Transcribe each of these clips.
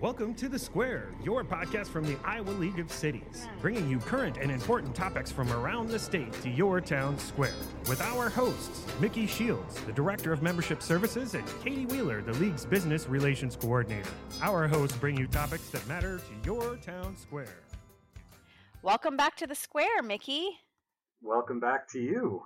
Welcome to The Square, your podcast from the Iowa League of Cities, bringing you current and important topics from around the state to your town square. With our hosts, Mickey Shields, the Director of Membership Services, and Katie Wheeler, the League's Business Relations Coordinator. Our hosts bring you topics that matter to your town square. Welcome back to The Square, Mickey. Welcome back to you.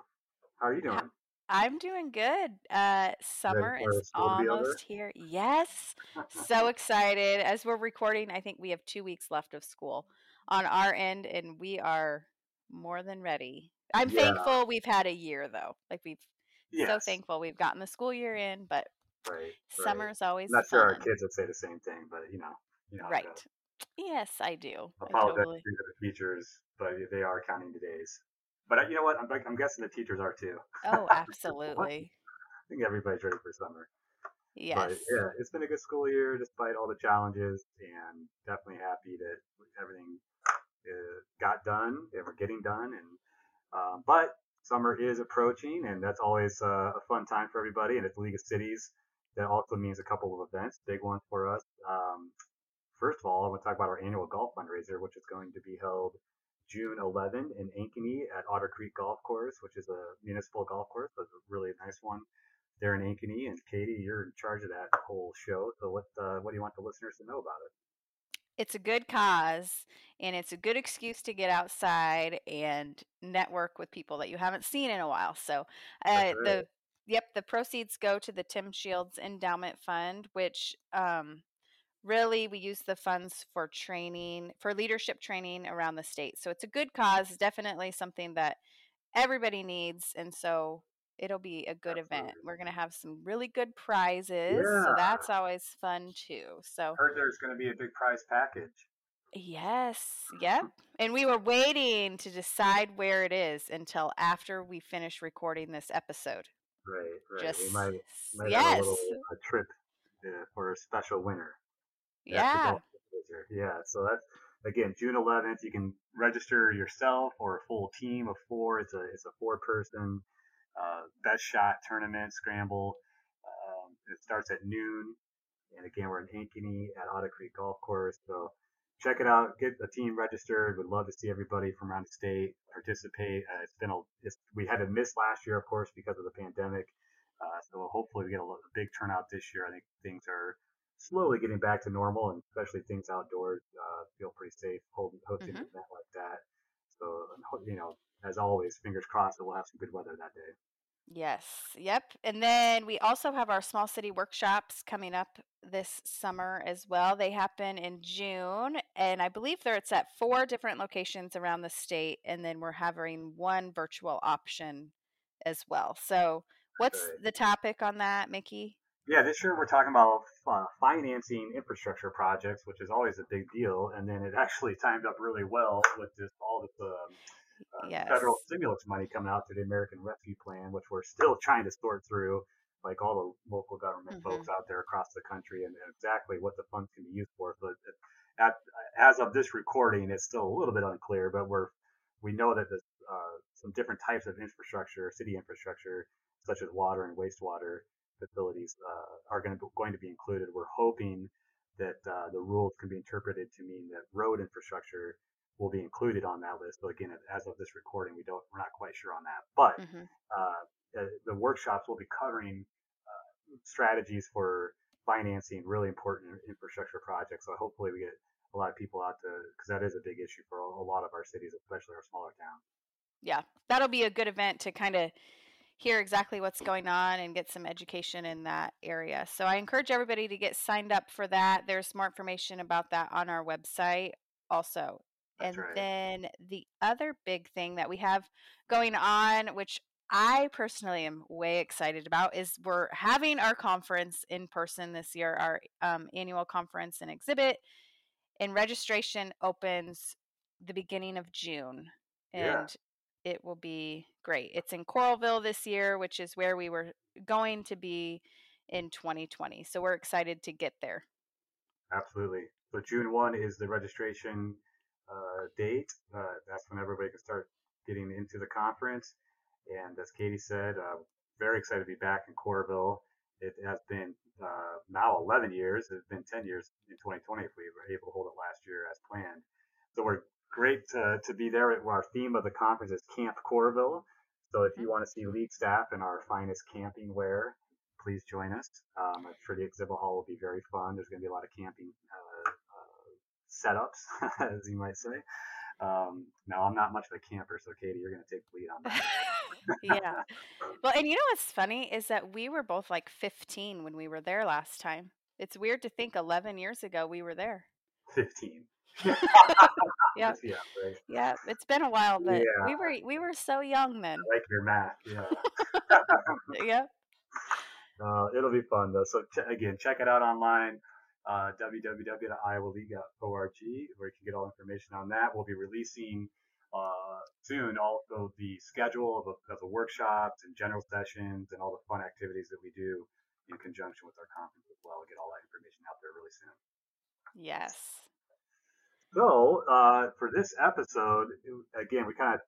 How are you doing? I'm doing good. Uh, summer is school to be over? almost here. Yes, so excited. As we're recording, I think we have two weeks left of school on our end, and we are more than ready. I'm Yeah. thankful we've had a year though. Like we've so thankful we've gotten the school year in, but Right. right. summer's always Not sure our kids would say the same thing, but you know, you know. right. Yes, I do. I Apologize totally. to the teachers, but they are counting the days. But uh, you know what? I'm, I'm guessing the teachers are too. Oh, absolutely. I think everybody's ready for summer. Yes. But yeah, it's been a good school year despite all the challenges, and definitely happy that everything uh, got done and we're getting done. And um, but summer is approaching, and that's always uh, a fun time for everybody. And it's League of Cities. That also means a couple of events, big ones for us. Um, first of all, I want to talk about our annual golf fundraiser, which is going to be held June 11 in Ankeny at Otter Creek Golf Course, which is a municipal golf course, but a really nice one there in Ankeny. And Katie, you're in charge of that whole show. So what uh, what do you want the listeners to know about it? it's a good cause and it's a good excuse to get outside and network with people that you haven't seen in a while. So, uh, That's the yep, the proceeds go to the Tim Shields Endowment Fund, which um, really we use the funds for training for leadership training around the state. So it's a good cause, definitely something that everybody needs, and so it'll be a good event. We're gonna have some really good prizes, so Yeah. that's always fun too. So Heard there's going to be a big prize package. Yes, yep. And we were waiting to decide where it is until after we finish recording this episode. Right, right. Just we might, might yes, have a little a trip uh, for a special winner. Yeah. Yeah. So that's again June 11th. You can register yourself or a full team of four. It's a it's a four person uh, best shot tournament scramble. Um, it starts at noon, and again we're in Ankeny at Otter Creek Golf Course. So check it out. Get the team registered. Would love to see everybody from around the state participate. Uh, it's been a it's, we had to miss last year, of course, because of the pandemic. Uh, so hopefully we get a, a big turnout this year. I think things are slowly getting back to normal, and especially things outdoors uh, feel pretty safe holding hosting an Mhm. event like that. So you know, as always, fingers crossed that we'll have some good weather that day. yes, yep. And then we also have our small city workshops coming up this summer as well. They happen in June, and I believe there it's at four different locations around the state, and then we're having one virtual option as well. So, what's Right. the topic on that, Mickey? Yeah, this year we're talking about uh, financing infrastructure projects, which is always a big deal, and then it actually timed up really well with this all this um, uh, Yes. federal stimulus money coming out through the American Rescue Plan, which we're still trying to sort through, like all the local government Mhm. folks out there across the country, and exactly what the funds can be used for. But at, as of this recording, it's still a little bit unclear, but we're we know that there's uh, some different types of infrastructure, city infrastructure, such as water and wastewater facilities, uh, are going to going to be included. We're hoping that uh, the rules can be interpreted to mean that road infrastructure will be included on that list. But again, as of this recording, we don't we're not quite sure on that. But hmm uh, the, the workshops will be covering uh, strategies for financing really important infrastructure projects. So hopefully we get a lot of people out to because that is a big issue for a, a lot of our cities, especially our smaller towns. yeah, that'll be a good event to kind of hear exactly what's going on and get some education in that area. So I encourage everybody to get signed up for that. There's more information about that on our website also. That's and right. then the other big thing that we have going on, which I personally am way excited about, is we're having our conference in person this year, our um, annual conference and exhibit. And registration opens the beginning of June. Yeah. It will be great. It's in Coralville this year, which is where we were going to be in 2020. So we're excited to get there. Absolutely. So June one is the registration uh, date. Uh, that's when everybody can start getting into the conference. And as Katie said, uh, very excited to be back in Coralville. It has been uh, now 11 years. It's been 10 years in 2020 if we were able to hold it last year as planned. So we're great to, to be there. Our theme of the conference is Camp Coralville. So if you want to see league staff in our finest camping wear, please join us. Um, I'm sure the exhibit hall will be very fun. There's going to be a lot of camping uh, uh, setups, as you might say. Um, now I'm not much of a camper, so Katie, you're going to take the lead on that. yeah. Well, and you know what's funny is that we were both like 15 when we were there last time. It's weird to think 11 years ago we were there. 15. yeah. Yeah, right. Yeah, it's been a while, but yeah. we were we were so young then. I like your math. Yeah. yeah. Uh, it'll be fun though. So ch- again, check it out online uh, www.iowaleague.org, where you can get all information on that. We'll be releasing uh, soon also the schedule of, a, of the workshops and general sessions and all the fun activities that we do in conjunction with our conference as well. We'll get all that information out there really soon. Yes. So uh, for this episode, again, we kind of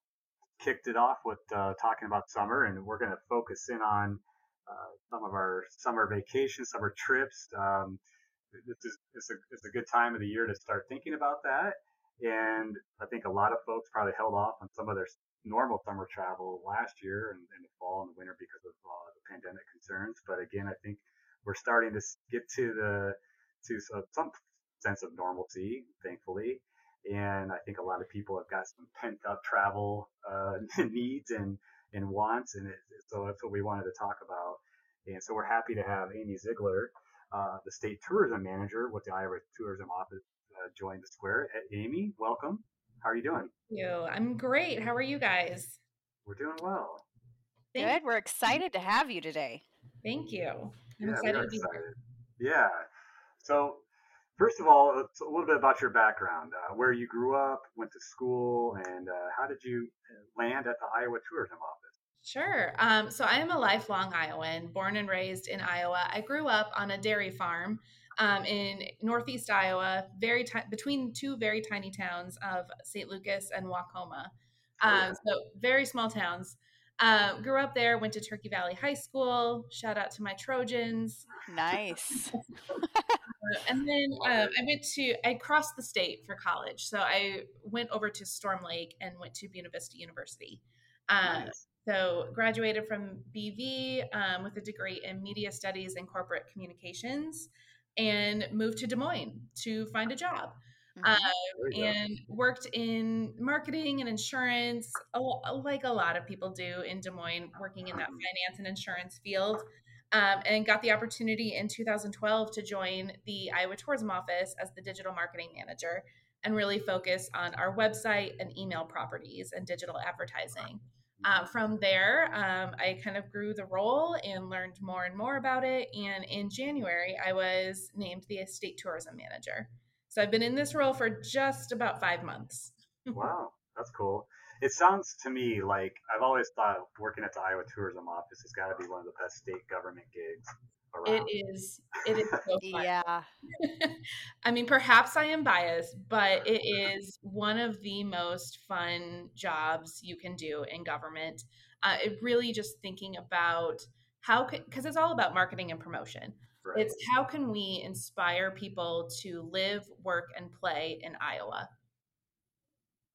kicked it off with uh, talking about summer, and we're going to focus in on uh, some of our summer vacations, summer trips. Um, this is it's a it's a good time of the year to start thinking about that. And I think a lot of folks probably held off on some of their normal summer travel last year and in the fall and the winter because of uh, the pandemic concerns. But again, I think we're starting to get to the to some sense of normalcy, thankfully. And I think a lot of people have got some pent up travel uh, needs and and wants, and it, so that's what we wanted to talk about. And so we're happy to have Amy Zeigler, uh, the state tourism manager with the Iowa Tourism Office uh, joined the square. Amy, welcome. How are you doing? Thank you. I'm great. How are you guys? We're doing well. Thank Good. We're excited to have you today. Thank you. I'm yeah, excited to be here. Yeah. So, first of all, a little bit about your background, uh, where you grew up, went to school, and uh, how did you uh, land at the Iowa Tourism Office? Sure. Um, so I am a lifelong Iowan, born and raised in Iowa. I grew up on a dairy farm um, in northeast Iowa, very between two very tiny towns of St. Lucas and Waucoma. Oh, um, so very small towns. Uh, grew up there, went to Turkey Valley High School. Shout out to my Trojans. Nice. and then um, I went to, I crossed the state for college. So I went over to Storm Lake and went to Buena Vista University. Uh, nice. So, graduated from BV um, with a degree in media studies and corporate communications, and moved to Des Moines to find a job. Mm-hmm. Uh, and worked in marketing and insurance, like a lot of people do in Des Moines, working in that mm-hmm. finance and insurance field. Um, and got the opportunity in 2012 to join the Iowa Tourism Office as the digital marketing manager and really focus on our website and email properties and digital advertising. Uh, from there, um, I kind of grew the role and learned more and more about it. And in January, I was named the estate tourism manager. So I've been in this role for just about five months. wow, that's cool. It sounds to me like I've always thought working at the Iowa Tourism Office has got to be one of the best state government gigs. Around. It is. It is so yeah. I mean, perhaps I am biased, but it is one of the most fun jobs you can do in government. Uh, it really just thinking about how can because it's all about marketing and promotion. Right. It's how can we inspire people to live, work, and play in Iowa.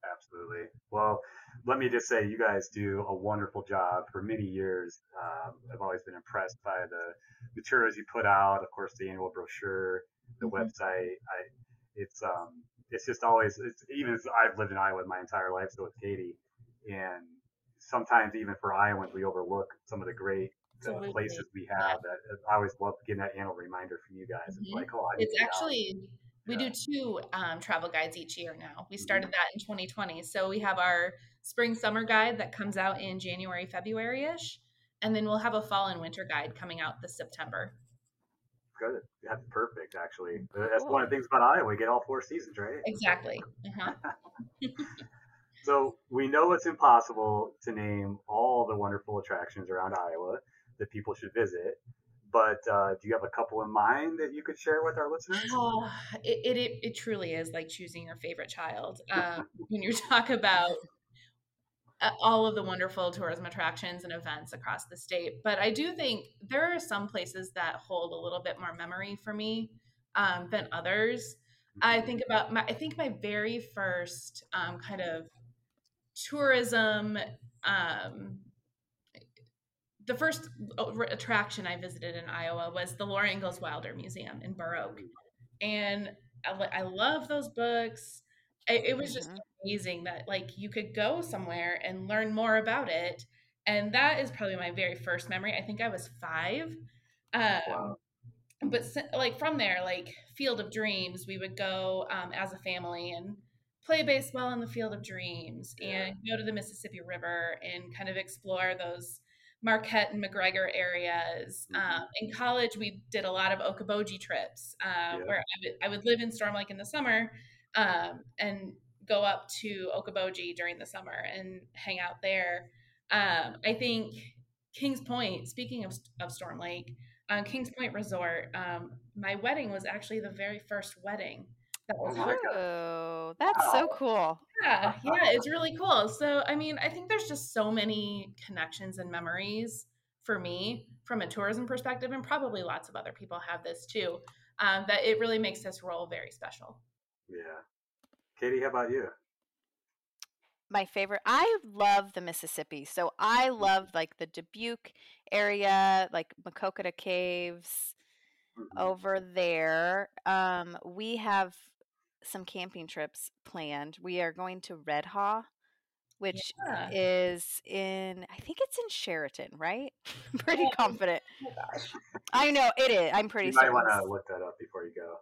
Absolutely. Well, let me just say, you guys do a wonderful job for many years. Um, I've always been impressed by the materials you put out. Of course, the annual brochure, the mm-hmm. website. I, it's um, it's just always. It's even as I've lived in Iowa my entire life, so with Katie, and sometimes even for Iowans, we overlook some of the great uh, places we have. That I always love getting that annual reminder from you guys. Mm-hmm. It's like, oh, it's actually. Out we do two um, travel guides each year now. We started mm-hmm. that in 2020. So we have our spring summer guide that comes out in January, February ish. And then we'll have a fall and winter guide coming out this September. Good. That's perfect, actually. That's cool. one of the things about Iowa. We get all four seasons, right? Exactly. Uh-huh. so we know it's impossible to name all the wonderful attractions around Iowa that people should visit but uh, do you have a couple in mind that you could share with our listeners? Oh, it, it, it truly is like choosing your favorite child. Um, when you talk about all of the wonderful tourism attractions and events across the state. But I do think there are some places that hold a little bit more memory for me um, than others. I mm-hmm. think about my, I think my very first um, kind of tourism, um, the first attraction I visited in Iowa was the Laura Ingalls Wilder Museum in Burr Oak. And I, I love those books. It, it was just mm-hmm. amazing that like you could go somewhere and learn more about it. And that is probably my very first memory. I think I was five. Um, wow but like from there, like Field of Dreams, we would go um, as a family and play baseball in the Field of Dreams and go to the Mississippi River and kind of explore those Marquette and McGregor areas. Mm-hmm. Um, in college, we did a lot of Okoboji trips uh, yeah. where I would, I would live in Storm Lake in the summer um, and go up to Okoboji during the summer and hang out there. Um, I think King's Pointe, speaking of, of Storm Lake, on King's Pointe Resort, um, my wedding was actually the very first wedding that was oh, that's so cool. Yeah, yeah, it's really cool. So, I mean, I think there's just so many connections and memories for me from a tourism perspective, and probably lots of other people have this too. Um, that it really makes this role very special. Yeah, Katie, how about you? my favorite. I love the Mississippi. So I love like the Dubuque area, like Maquoketa Caves mm-hmm. over there. Um, we have some camping trips planned. We are going to Red Haw, which yeah. is in I think it's in Chariton, right? Pretty confident. Oh. I know it is. I'm pretty you might want to look that up before you go.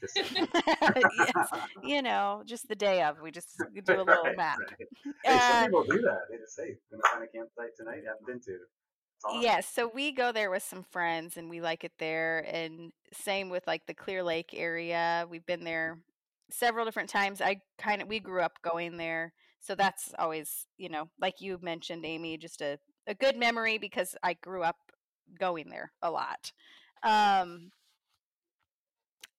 yes. You know, just the day of, we just do a little right, map. Right. Hey, uh, some people do that. They just say, "Gonna find a campsite tonight." I haven't been to. Awesome. Yes, so we go there with some friends, and we like it there. And same with like the Clear Lake area. We've been there several different times. I kind of we grew up going there, so that's always you know, like you mentioned, Amy, just a a good memory because I grew up going there a lot. Um,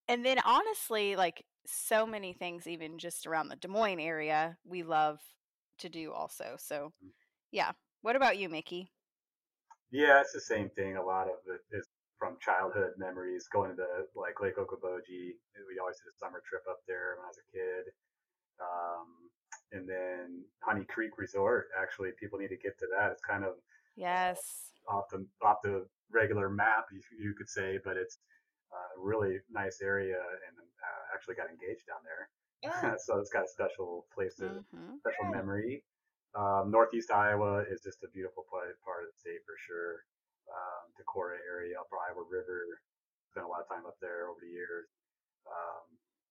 and then honestly, like so many things, even just around the Des Moines area, we love to do also. So, mm. yeah. What about you, Mickey? Yeah, it's the same thing. A lot of it is from childhood memories, going to the, like Lake Okoboji. We always did a summer trip up there when I was a kid. Um, and then Honey Creek Resort. Actually, people need to get to that. It's kind of yes off the off the regular map, you, you could say, but it's uh, really nice area and uh, actually got engaged down there. Yeah. so it's got a special place, of, mm-hmm. special yeah. memory. Um, Northeast Iowa is just a beautiful part, part of the state for sure. Um, Decorah area, Upper Iowa River. Spent a lot of time up there over the years. Um,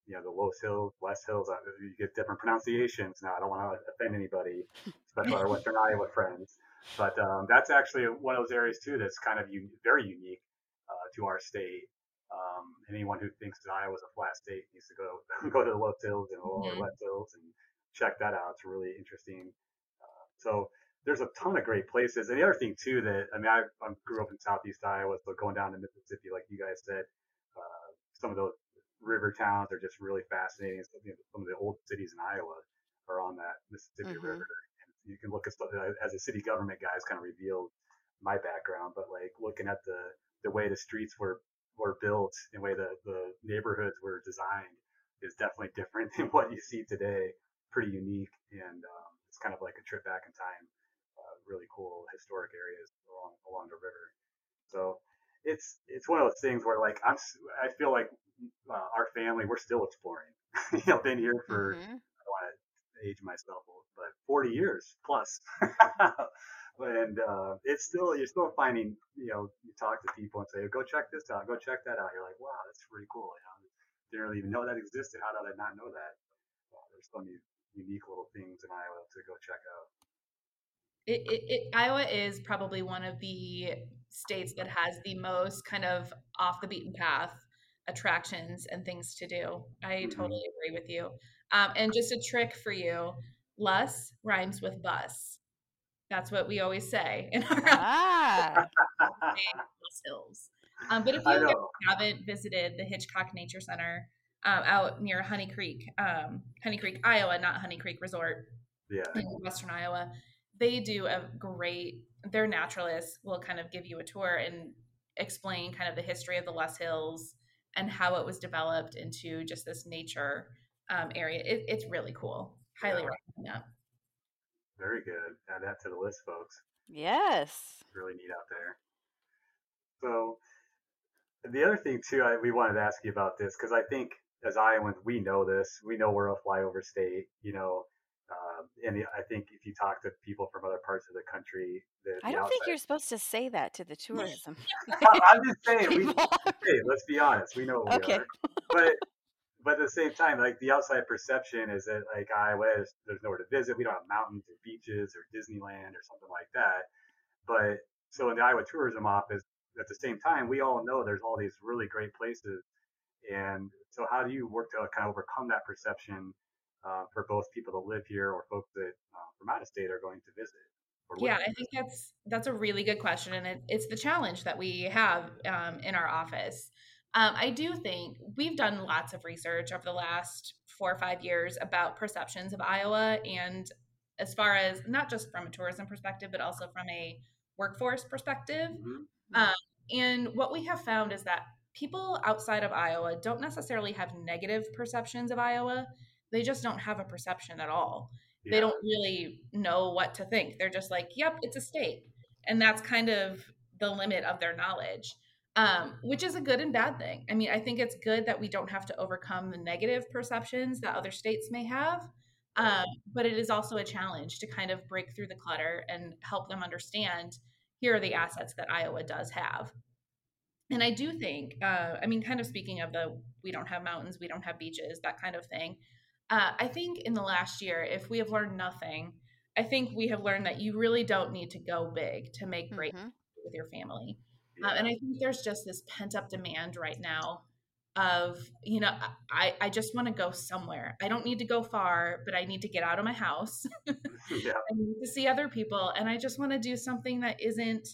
you know, the Loess Hills, West Hills, uh, you get different pronunciations now. I don't want to offend anybody, especially our Western Iowa friends. But um, that's actually one of those areas too that's kind of un- very unique uh, to our state. Um, anyone who thinks that Iowa's a flat state needs to go go to the Loess Hills and the Lower mm-hmm. West Hills and check that out. It's really interesting. Uh, so there's a ton of great places. And the other thing too that I mean I, I grew up in Southeast Iowa, so going down to Mississippi, like you guys said, uh, some of those river towns are just really fascinating. Some, you know, some of the old cities in Iowa are on that Mississippi mm-hmm. River. And you can look at stuff as a city government guy has kind of revealed my background, but like looking at the the way the streets were were built and the way the, the neighborhoods were designed is definitely different than what you see today. Pretty unique, and um, it's kind of like a trip back in time. Really cool historic areas along along the river. So it's it's one of those things where like I'm I feel like uh, our family we're still exploring. you know, been here for mm-hmm. I don't want to age myself, but 40 years plus. and uh, it's still you're still finding you know you talk to people and say go check this out go check that out you're like wow that's pretty cool you know didn't really even know that existed how did I not know that well, there's so many unique little things in Iowa to go check out it, it, it, Iowa is probably one of the states that has the most kind of off the beaten path attractions and things to do. I mm-hmm. totally agree with you. Um, and just a trick for you: Loess rhymes with bus. That's what we always say in our ah. hills. Um, but if you haven't visited the Hitchcock Nature Center um, out near Honey Creek, um, Honey Creek, Iowa, not Honey Creek Resort, yeah. in Western Iowa, they do a great. Their naturalists will kind of give you a tour and explain kind of the history of the Loess Hills and how it was developed into just this nature um, area. It, it's really cool. Highly yeah. recommend that. Very good. Add that to the list, folks. Yes. It's really neat out there. So the other thing too, I, we wanted to ask you about this because I think as Iowans, we know this. We know we're a flyover state. You know, uh, and I think if you talk to people from other parts of the country, the, I don't think you're supposed to say that to the tourism. I'm just saying. We, hey, let's be honest. We know okay. we but but at the same time, like the outside perception is that like Iowa, there's, there's nowhere to visit. We don't have mountains or beaches or Disneyland or something like that. But so in the Iowa Tourism Office, at the same time, we all know there's all these really great places. And so, how do you work to kind of overcome that perception uh, for both people that live here or folks that uh, from out of state are going to visit? Yeah, I think that's that's a really good question, and it, it's the challenge that we have um, in our office. Um, I do think we've done lots of research over the last four or five years about perceptions of Iowa, and as far as not just from a tourism perspective, but also from a workforce perspective. Mm-hmm. Um, and what we have found is that people outside of Iowa don't necessarily have negative perceptions of Iowa. They just don't have a perception at all. Yeah. They don't really know what to think. They're just like, yep, it's a state. And that's kind of the limit of their knowledge, um, which is a good and bad thing. I mean, I think it's good that we don't have to overcome the negative perceptions that other states may have. Um, but it is also a challenge to kind of break through the clutter and help them understand here are the assets that Iowa does have. And I do think, uh, I mean, kind of speaking of the we don't have mountains, we don't have beaches, that kind of thing. Uh, I think in the last year, if we have learned nothing, I think we have learned that you really don't need to go big to make great mm-hmm. with your family. Yeah. Uh, and I think there's just this pent up demand right now of you know i i just want to go somewhere i don't need to go far but i need to get out of my house yeah. i need to see other people and i just want to do something that isn't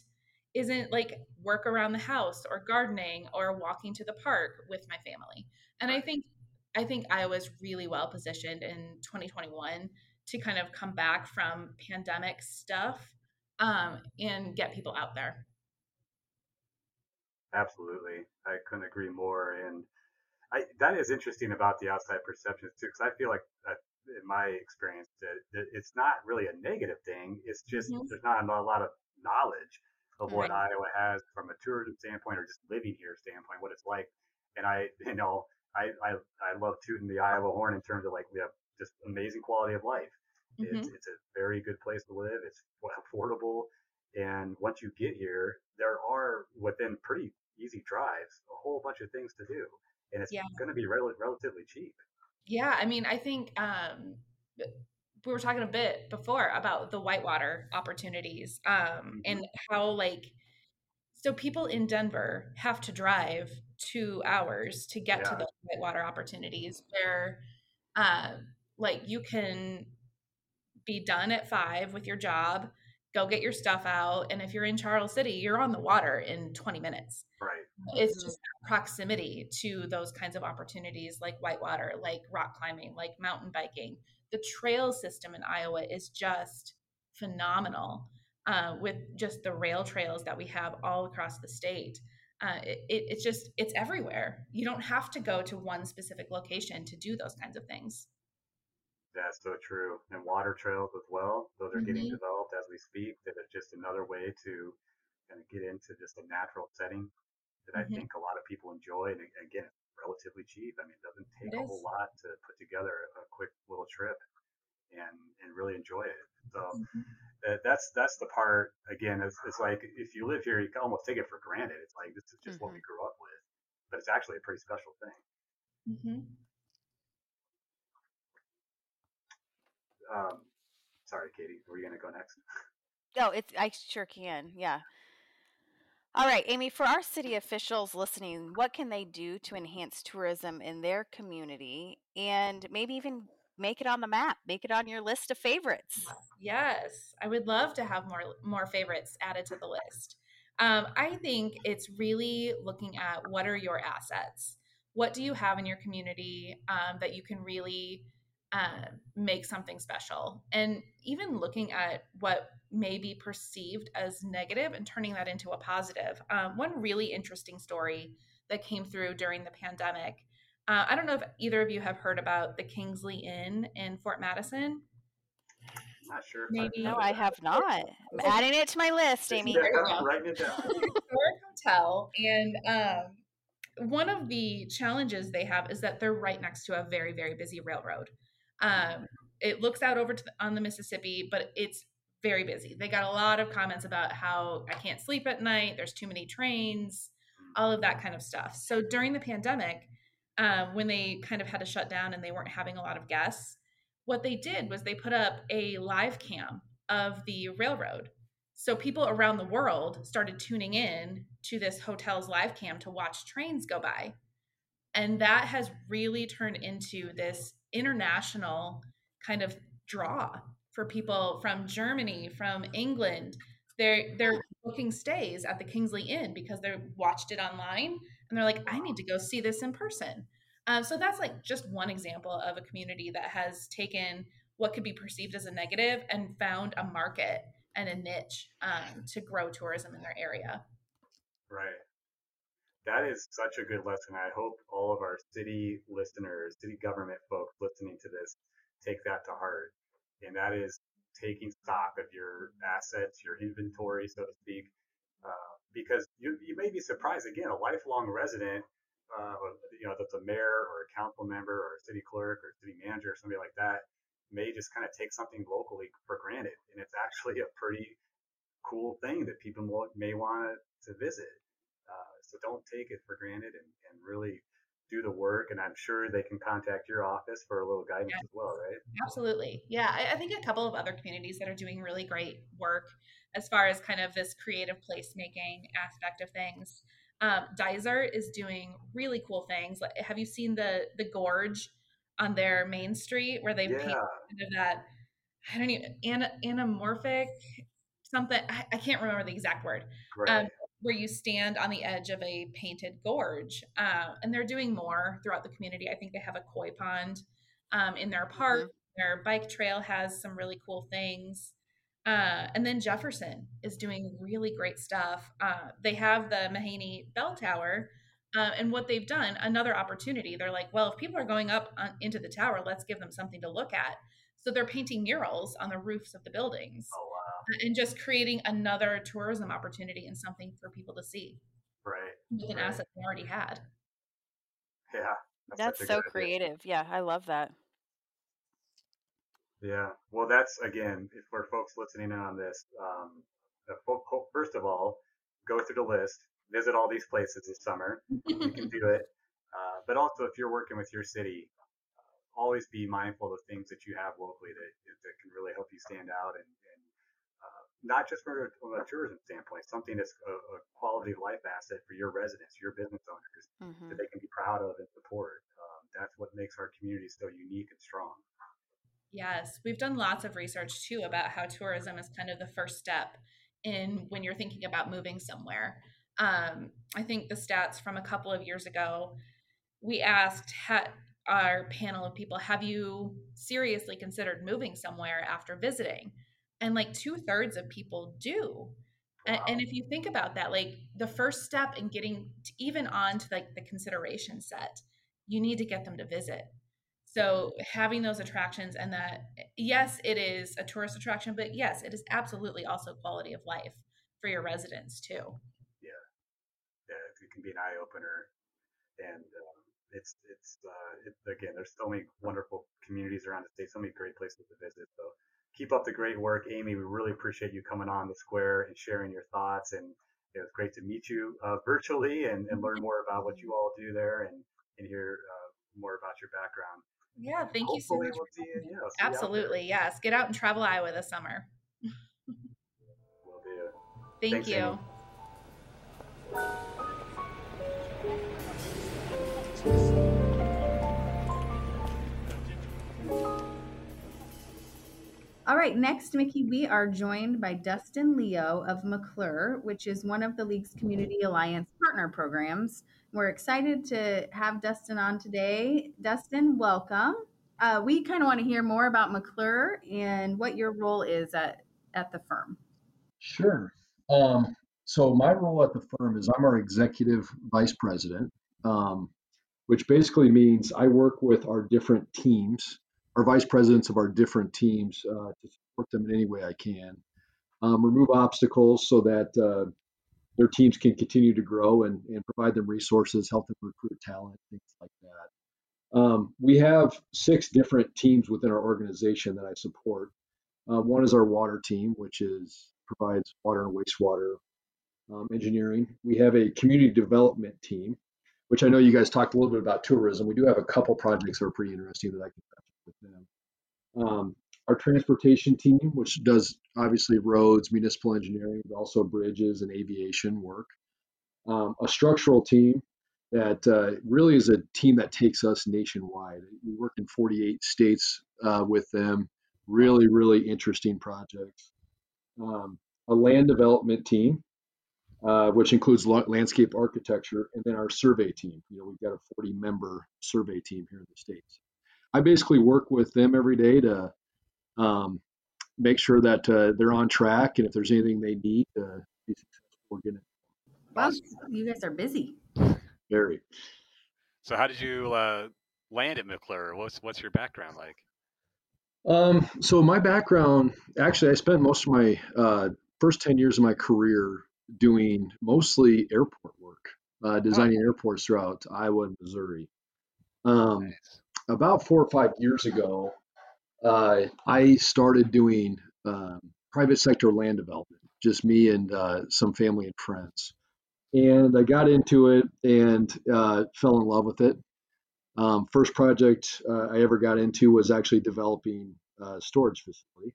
isn't like work around the house or gardening or walking to the park with my family and i think i think iowa's really well positioned in 2021 to kind of come back from pandemic stuff um, and get people out there Absolutely. I couldn't agree more. And I, that is interesting about the outside perceptions too, because I feel like that, in my experience that, that, it's not really a negative thing. It's just mm-hmm. there's not a lot of knowledge of what right. Iowa has from a tourism standpoint or just living here standpoint, what it's like. And I, you know, I, I, I love tooting the Iowa horn in terms of like we have just amazing quality of life. Mm-hmm. It's, it's a very good place to live. It's affordable. And once you get here, there are within pretty easy drives, a whole bunch of things to do, and it's yeah. going to be rel- relatively cheap. Yeah, I mean, I think um, we were talking a bit before about the whitewater opportunities um, mm-hmm. and how like so people in Denver have to drive two hours to get yeah. to those whitewater opportunities where uh, like you can be done at five with your job go get your stuff out. And if you're in Charles City, you're on the water in 20 minutes. Right. It's just proximity to those kinds of opportunities like whitewater, like rock climbing, like mountain biking. The trail system in Iowa is just phenomenal uh, with just the rail trails that we have all across the state. Uh, it, it's just, it's everywhere. You don't have to go to one specific location to do those kinds of things. That's so true. And water trails as well. Those are mm-hmm. getting developed as we speak. That are just another way to kind of get into just a natural setting that mm-hmm. I think a lot of people enjoy. And again, it's relatively cheap. I mean, it doesn't take it a whole lot to put together a quick little trip and and really enjoy it. So mm-hmm. uh, that's that's the part. Again, it's, it's like if you live here, you can almost take it for granted. It's like this is just what we mm-hmm. grew up with, but it's actually a pretty special thing. Mm-hmm. um, sorry, Katie, were you going to go next? No, it's I sure can. Yeah. All right, Amy, for our city officials listening, what can they do to enhance tourism in their community and maybe even make it on the map, make it on your list of favorites? Yes, I would love to have more more favorites added to the list. Um, I think it's really looking at what are your assets. What do you have in your community um, that you can really uh, make something special. And even looking at what may be perceived as negative and turning that into a positive. Um, one really interesting story that came through during the pandemic. Uh, I don't know if either of you have heard about the Kingsley Inn in Fort Madison. Not sure. Maybe. No, I have not. I'm adding it to my list, Amy. Yeah, writing it down. hotel, and um, one of the challenges they have is that they're right next to a very, very busy railroad. Um, it looks out over the, on the Mississippi, but it's very busy. They got a lot of comments about how I can't sleep at night. There's too many trains, all of that kind of stuff. So during the pandemic, um, when they kind of had to shut down and they weren't having a lot of guests, what they did was they put up a live cam of the railroad. So people around the world started tuning in to this hotel's live cam to watch trains go by. And that has really turned into this international kind of draw for people from Germany, from England. They're they're booking stays at the Kingsley Inn because they watched it online and they're like, I need to go see this in person. Um, so that's like just one example of a community that has taken what could be perceived as a negative and found a market and a niche um, to grow tourism in their area. Right. That is such a good lesson. I hope all of our city listeners, city government folks listening to this, take that to heart. And that is taking stock of your assets, your inventory, so to speak, uh, because you, you may be surprised. Again, a lifelong resident uh, you know, that's a mayor or a council member or a city clerk or city manager or somebody like that may just kind of take something locally for granted. And it's actually a pretty cool thing that people may want to visit. Uh, so don't take it for granted and, and really do the work. And I'm sure they can contact your office for a little guidance yeah. as well, right? Absolutely. Yeah. I, I think a couple of other communities that are doing really great work as far as kind of this creative placemaking aspect of things. Um, Dysart is doing really cool things. Have you seen the the gorge on their main street where they yeah. paint kind of that? I don't even an, anamorphic something. I, I, can't remember the exact word. Right. Um, where you stand on the edge of a painted gorge, uh, and they're doing more throughout the community. I think they have a koi pond um, in their park. Mm-hmm. Their bike trail has some really cool things. Uh, and then Jefferson is doing really great stuff. Uh, they have the Mahanay Bell Tower. Uh, and what they've done, another opportunity, they're like, well, if people are going up on, into the tower, let's give them something to look at. So they're painting murals on the roofs of the buildings oh. And just creating another tourism opportunity and something for people to see. Right. With an right. asset they already had. Yeah. That's, that's so creative. Yeah, I love that. Yeah. Well, that's again if for folks listening in on this. Um, first of all, go through the list, visit all these places this summer. you can do it. Uh, but also, if you're working with your city, uh, always be mindful of the things that you have locally that that can really help you stand out and, and uh, not just from a, from a, tourism standpoint, something that's a, a, quality of life asset for your residents, your business owners, mm-hmm. that they can be proud of and support. Um, that's what makes our community so unique and strong. Yes, we've done lots of research too about how tourism is kind of the first step in when you're thinking about moving somewhere. Um, I think the stats from a couple of years ago, we asked our panel of people, have you seriously considered moving somewhere after visiting? And like two thirds of people do. Wow. And, and if you think about that, like the first step in getting even on to like the consideration set, you need to get them to visit so having those attractions and that, yes, it is a tourist attraction, but yes, it is absolutely also quality of life for your residents too. Yeah, yeah, it can be an eye opener, and um, it's it's uh, it, again, there's so many wonderful communities around the state, so many great places to visit. So keep up the great work, Amy. We really appreciate you coming on the square and sharing your thoughts, and it was great to meet you uh, virtually and, and learn more about what you all do there and and hear uh, more about your background. Yeah, thank you so much. We'll you, yeah, Absolutely, yes. Get out and travel Iowa this summer. will do. Thank Thanks, you. Amy. All right, next, Mickey, we are joined by Dustin Leo of McClure, which is one of the League's Community Alliance partner programs. We're excited to have Dustin on today. Dustin, welcome. uh, we kind of want to hear more about McClure and what your role is at, at the firm. Sure. Um, so my role at the firm is I'm our executive vice president, um, which basically means I work with our different teams, our vice presidents of our different teams, uh, to support them in any way I can, um, remove obstacles so that uh, their teams can continue to grow and, and provide them resources, help them recruit talent, things like that. Um, we have six different teams within our organization that I support. Uh, one is our water team, which is provides water and wastewater um, engineering. We have a community development team, which I know you guys talked a little bit about tourism. We do have a couple projects that are pretty interesting that I can with them. Um, our transportation team, which does obviously roads, municipal engineering, but also bridges and aviation work. Um, a structural team that uh, really is a team that takes us nationwide. We work in 48 states uh, with them. Really, really interesting projects. Um, a land development team, uh, which includes landscape architecture, and then our survey team. You know, we've got a 40 member survey team here in the States. I basically work with them every day to um, make sure that uh, they're on track, and if there's anything they need to be successful, we're getting it. Wow, you guys are busy. Very. So, how did you uh, land at McClure? What's what's your background like? Um, so my background, actually, I spent most of my uh, first ten years of my career doing mostly airport work, uh, designing oh. airports throughout Iowa and Missouri. Um, nice. About four or five years ago, uh, I started doing um, private sector land development, just me and uh, some family and friends. And I got into it and uh, fell in love with it. Um, first project uh, I ever got into was actually developing a storage facility.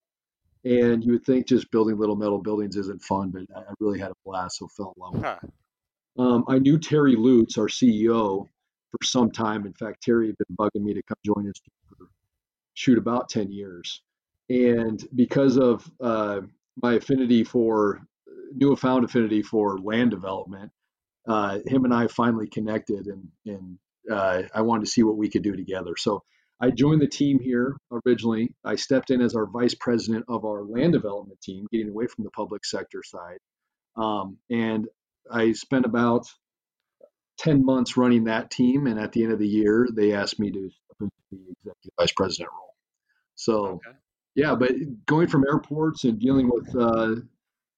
And you would think just building little metal buildings isn't fun, but I really had a blast, so fell in love with huh. it. Um, I knew Terry Lutz, our CEO, for some time. In fact, Terry had been bugging me to come join his team for shoot about 10 years. And because of uh, my affinity for newfound affinity for land development, uh, him and I finally connected, and and uh, I wanted to see what we could do together. So I joined the team here originally. I stepped in as our vice president of our land development team, getting away from the public sector side, um, and I spent about 10 months running that team. And at the end of the year, they asked me to step into the executive vice president role. So, okay. yeah, but going from airports and dealing with uh,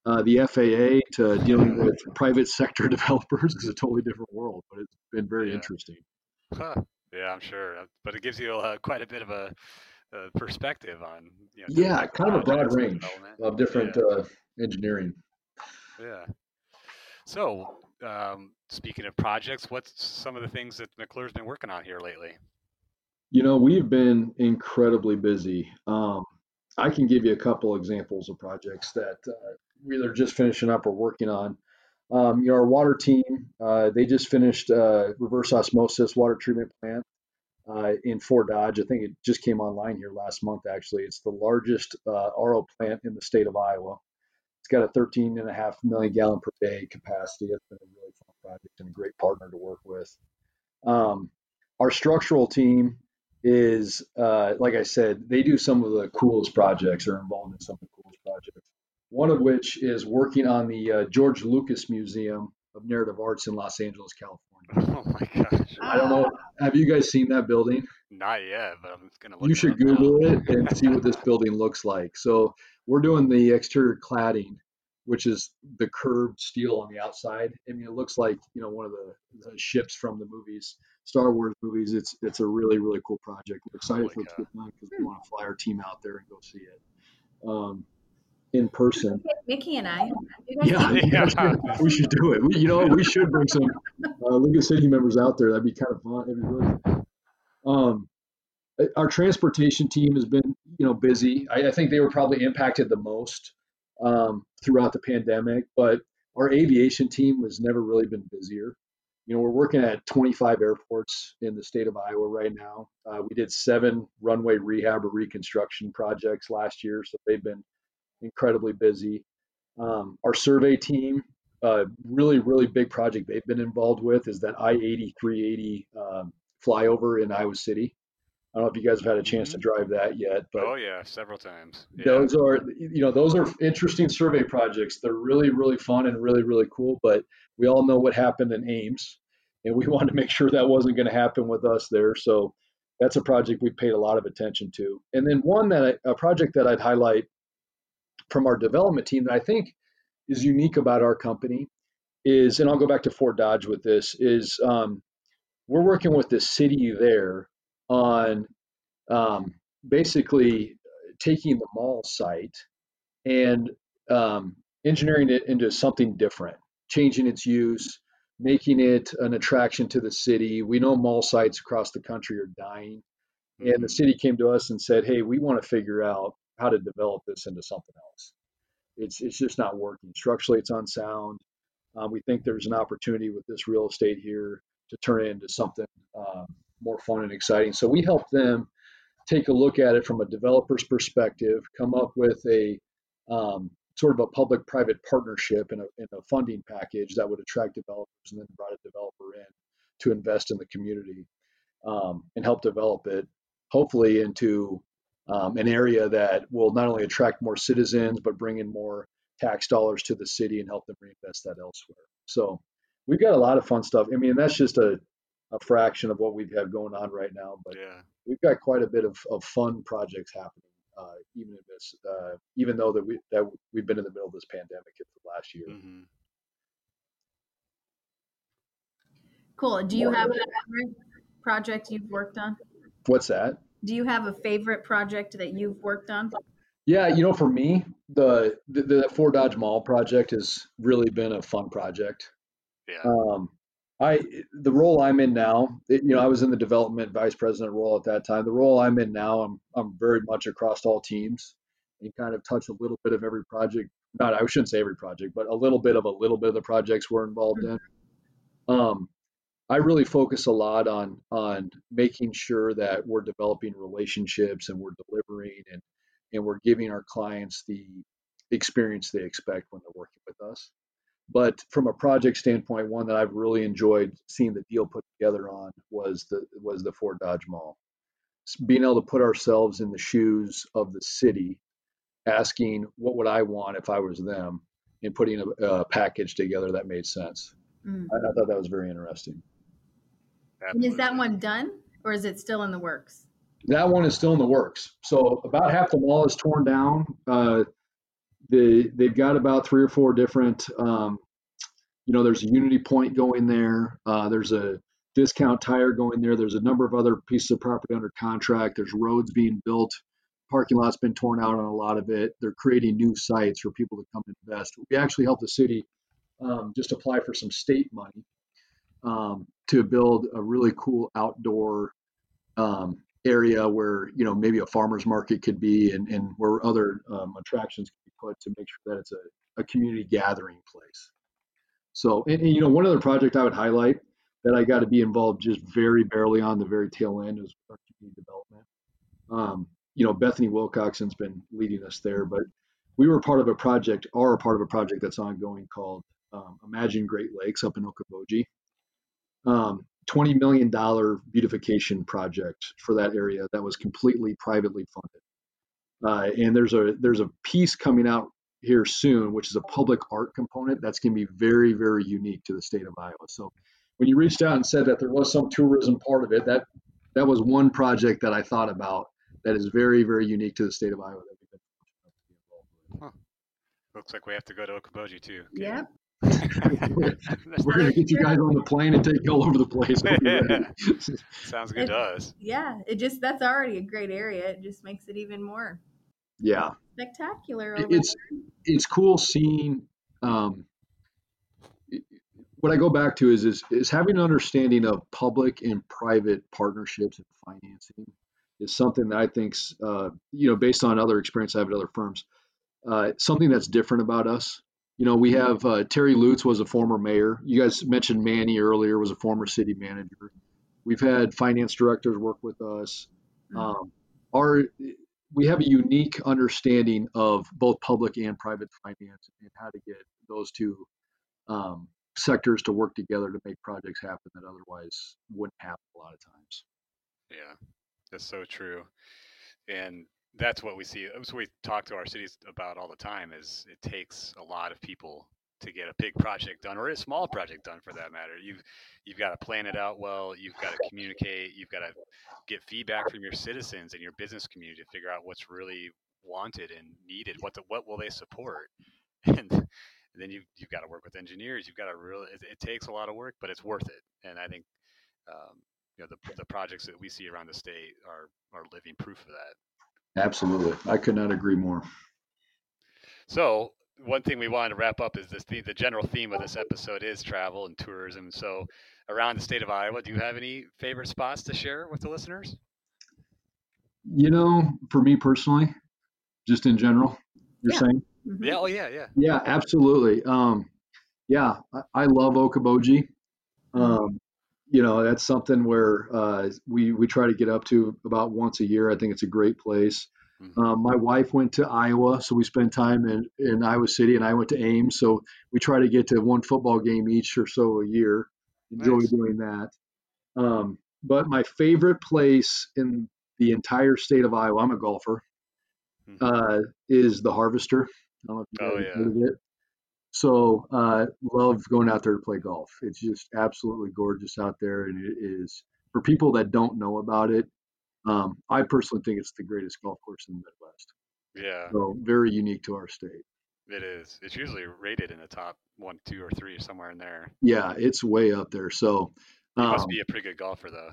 uh, the FAA to dealing with private sector developers is a totally different world, but it's been very yeah. interesting. Huh. Yeah, I'm sure. Uh, but it gives you uh, quite a bit of a, a perspective on. You know, yeah, kind of a broad range of different yeah. uh, engineering. Yeah. So, um, speaking of projects, what's some of the things that McClure's been working on here lately? You know, we've been incredibly busy. Um, I can give you a couple examples of projects that uh, we're either just finishing up or working on. Um, you know, our water team, uh, they just finished uh, reverse osmosis water treatment plant uh, in Fort Dodge. I think it just came online here last month, actually. It's the largest uh, RO plant in the state of Iowa. It's got a 13 and a half million gallon per day capacity. It's been a really fun project and a great partner to work with. Um, our structural team, is uh, like I said, they do some of the coolest projects or involved in some of the coolest projects. One of which is working on the uh, George Lucas Museum of Narrative Arts in Los Angeles, California. Oh my gosh! I don't know. Have you guys seen that building? Not yet, but I'm gonna. you should Google now. it and see what this building looks like. So we're doing the exterior cladding, which is the curved steel on the outside. I mean, it looks like you know one of the, the ships from the movies. Star Wars movies. It's it's a really really cool project. We're excited for it to get because we want to fly our team out there and go see it um, in person. Mickey and I. Yeah, yeah. we should do it. We, you know, we should bring some uh, of City members out there. That'd be kind of fun. Really. Um, our transportation team has been you know busy. I, I think they were probably impacted the most um, throughout the pandemic, but our aviation team has never really been busier you know, we're working at 25 airports in the state of Iowa right now. Uh, we did seven runway rehab or reconstruction projects last year, so they've been incredibly busy. Um, our survey team, uh, really, really big project they've been involved with is that I 80 380 um, flyover in Iowa City. I don't know if you guys have had a chance Mhm. to drive that yet, but Oh yeah, several times. Yeah. those are you know those are interesting survey projects. They're really really fun and really really cool. But we all know what happened in Ames, and we wanted to make sure that wasn't going to happen with us there. So that's a project we paid a lot of attention to. And then one that I, a project that I'd highlight from our development team that I think is unique about our company is, and I'll go back to Fort Dodge with this, is um, we're working with the city there on um, basically taking the mall site and um, engineering it into something different, changing its use, making it an attraction to the city. We know mall sites across the country are dying, and the Mhm. city came to us and said, "Hey, we want to figure out how to develop this into something else. It's it's just not working structurally. It's unsound. Um, we think there's an opportunity with this real estate here to turn it into something um, more fun and exciting. So we helped them take a look at it from a developer's perspective, come up with a um, sort of a public-private partnership and a funding package that would attract developers, and then brought a developer in to invest in the community um, and help develop it, hopefully into um, an area that will not only attract more citizens but bring in more tax dollars to the city and help them reinvest that elsewhere. So we've got a lot of fun stuff. I mean, that's just a, a fraction of what we have had going on right now, but Yeah. we've got quite a bit of, of fun projects happening, uh, even in this, uh, even though that we that we've been in the middle of this pandemic for the last year. hmm Cool. Do you have a project you've worked on? What's that? Do you have a favorite project that you've worked on? Yeah, you know, for me, the the, the Fort Dodge Mall project has really been a fun project. Yeah. Um, I the role I'm in now, it, you know, I was in the development vice president role at that time. The role I'm in now, I'm I'm very much across all teams and kind of touch a little bit of every project. Not I shouldn't say every project, but a little bit of a little bit of the projects we're involved in. Um, I really focus a lot on on making sure that we're developing relationships and we're delivering and and we're giving our clients the experience they expect when they're working with us. But from a project standpoint, one that I've really enjoyed seeing the deal put together on was the was the Fort Dodge Mall. Being able to put ourselves in the shoes of the city, asking what would I want if I was them, and putting a, a package together that made sense. Mm. I, I thought that was very interesting. And is that one done or is it still in the works? That one is still in the works. So about half the mall is torn down. Uh, they they've got about three or four different. Um, you know, there's a UnityPoint going there. Uh, there's a Discount Tire going there. There's a number of other pieces of property under contract. There's roads being built. Parking lot's been torn out on a lot of it. They're creating new sites for people to come invest. We actually helped the city um, just apply for some state money um, to build a really cool outdoor um, area where you know maybe a farmers market could be and, and where other um, attractions can be put to make sure that it's a, a community gathering place. So and, and, you know one other project i would highlight that i got to be involved just very barely on the very tail end is our community development. Um, you know bethany wilcoxon's been leading us there but we were part of a project are a part of a project that's ongoing called um, imagine great lakes up in okoboji um, $20 million beautification project for that area that was completely privately funded. Uh, and there's a there's a piece coming out here soon, which is a public art component that's going to be very very unique to the state of Iowa. So when you reached out and said that there was some tourism part of it, that that was one project that I thought about that is very very unique to the state of Iowa that we've been fortunate enough to be involved with. Looks like we have to go to Okoboji too. Yep. We're going to get you guys on the plane and take you all over the place. We'll. Sounds good to us. Yeah, it just that's already a great area. It just makes it even more yeah. spectacular. It- Over it's it's cool seeing um, what I go back to is, is is having an understanding of public and private partnerships and financing is something that I think's uh, you know based on other experience I have at other firms uh, something that's different about us. You know, we have uh, Terry Lutz was a former mayor. You guys mentioned Manny earlier was a former city manager. We've had finance directors work with us. Um, our we have a unique understanding of both public and private finance and how to get those two um, sectors to work together to make projects happen that otherwise wouldn't happen a lot of times. Yeah. That's so true, and that's what we see. That's what we talk to our cities about all the time. Is it takes a lot of people to get a big project done or a small project done for that matter. You've you've got to plan it out well. You've got to communicate. You've got to get feedback from your citizens and your business community to figure out what's really wanted and needed. What the, what will they support? And, then you you've got to work with engineers. You've got to really. It, it, takes a lot of work, but it's worth it. And I think um, you know the the projects that we see around the state are are living proof of that. Absolutely, I could not agree more. So one thing we wanted to wrap up is this the, the general theme of this episode is travel and tourism. So around the state of Iowa, do you have any favorite spots to share with the listeners? You know, for me personally, just in general, you're yeah. saying? Mm-hmm. Yeah. Oh, yeah. Yeah. Yeah, absolutely. Um, yeah, I, I love Okoboji. Um, you know, that's something where uh, we we try to get up to about once a year. I think it's a great place. Mm-hmm. Um, my wife went to Iowa, so we spent time in, in Iowa City, and I went to Ames. So we try to get to one football game each or so a year. Enjoy nice. doing that. Um, but my favorite place in the entire state of Iowa, I'm a golfer, mm-hmm. uh, is the Harvester. oh, yeah. So uh, love going out there to play golf. It's just absolutely gorgeous out there, and it is for people that don't know about it. Um, I personally think it's the greatest golf course in the Midwest. Yeah. So very unique to our state. It is. It's usually rated in the top one, two, or three, somewhere in there. Yeah, it's way up there. So you um, must be a pretty good golfer, though.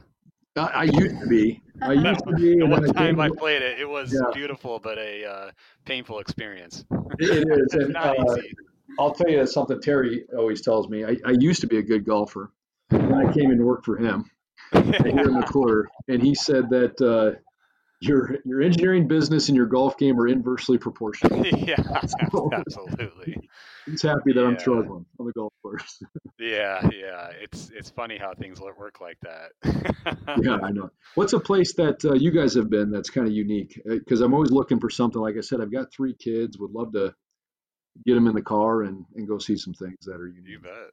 I, I used to be. I used to be. the one time I played it, it was yeah. beautiful, but a uh, painful experience. It is. and, not uh, easy. I'll tell you something Terry always tells me. I, I used to be a good golfer. When I came in to work for him here in McClure, and he said that uh, your your engineering business and your golf game are inversely proportional. yeah, so, absolutely. He's happy that yeah. I'm struggling on the golf course. yeah, yeah. It's it's funny how things work like that. yeah, I know. What's a place that uh, you guys have been that's kind of unique? Because uh, I'm always looking for something. Like I said, I've got three kids. Would love to get them in the car and, and go see some things that are unique. You bet.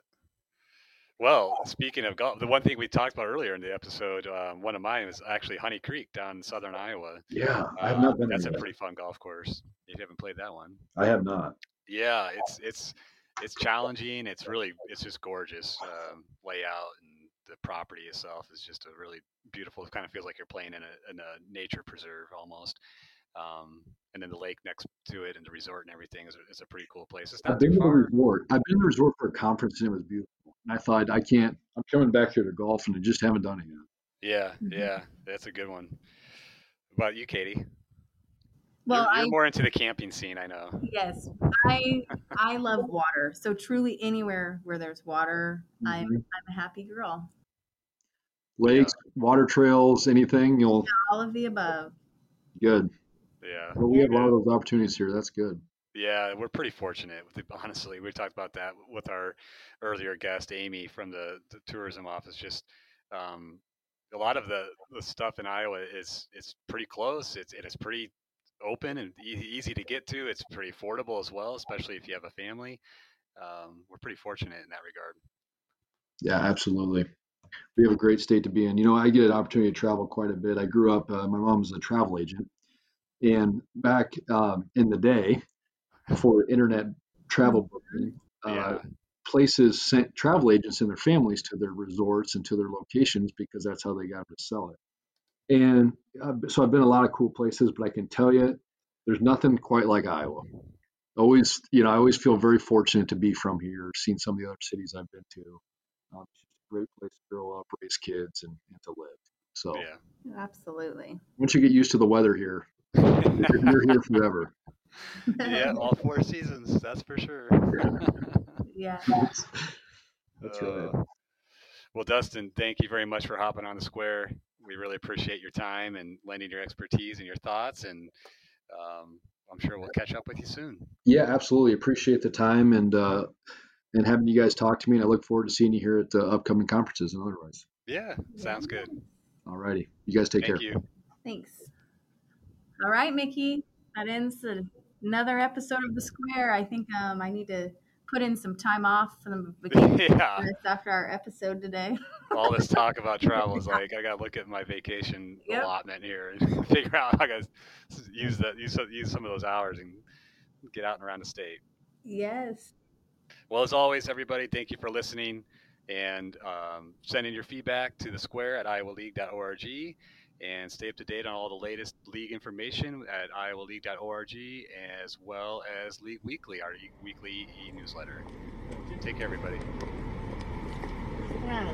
Well, speaking of golf, the one thing we talked about earlier in the episode, um, one of mine was actually Honey Creek down in southern Iowa. Yeah, I have not been. That's a pretty fun golf course. If you haven't played that one, I have not. Yeah, it's it's it's challenging. It's really it's just gorgeous um, layout and the property itself is just a really beautiful. It kind of feels like you're playing in a in a nature preserve almost. Um, and then the lake next to it and the resort and everything is a, is a pretty cool place. It's not I've been to the resort. I've been to the resort for a conference and it was beautiful. And I thought I can't. I'm coming back here to golf and I just haven't done it yet. Yeah, mm-hmm. yeah, that's a good one. What about you, Katie? Well, you're, you're I, more into the camping scene, I know. Yes, I I love water. So truly, anywhere where there's water, mm-hmm. I'm I'm a happy girl. Lakes, yeah. water trails, anything you'll. Yeah, all of the above. Good. Yeah. Well, we have a lot of those opportunities here. That's good. Yeah, we're pretty fortunate. Honestly, we talked about that with our earlier guest, Amy from the, the tourism office. Just um, a lot of the, the stuff in Iowa is it's pretty close. It's it is pretty open and easy, easy to get to. It's pretty affordable as well, especially if you have a family. Um, we're pretty fortunate in that regard. Yeah, absolutely. We have a great state to be in. You know, I get an opportunity to travel quite a bit. I grew up. Uh, my mom was a travel agent, and back um, in the day, for internet travel booking, uh, yeah. places sent travel agents and their families to their resorts and to their locations because that's how they got to sell it. And uh, so I've been a lot of cool places, but I can tell you, there's nothing quite like Iowa. Always, you know, I always feel very fortunate to be from here, seen some of the other cities I've been to. Um, it's a great place to grow up, raise kids, and, and to live. So, yeah, absolutely. Once you get used to the weather here, you're, you're here forever. yeah, all four seasons, that's for sure. yeah. That's right. Uh, well, Dustin, thank you very much for hopping on the square. We really appreciate your time and lending your expertise and your thoughts, and um, I'm sure we'll catch up with you soon. Yeah, absolutely. Appreciate the time and uh, and having you guys talk to me. And I look forward to seeing you here at the upcoming conferences and otherwise. Yeah, sounds good. All righty. You guys take Thank care. You. Thanks. All right, Mickey. That ends another episode of the Square. I think um, I need to put in some time off for the vacation yeah. after our episode today. All this talk about travel is like I gotta look at my vacation Yep. allotment here and figure out how I gotta use that use some- use some of those hours and get out and around the state. Yes. Well, as always, everybody, thank you for listening and um, sending your feedback to the square at iowaleague.org and stay up to date on all the latest league information at iowaleague.org as well as League Weekly, our weekly e newsletter. Take care, everybody. Yeah,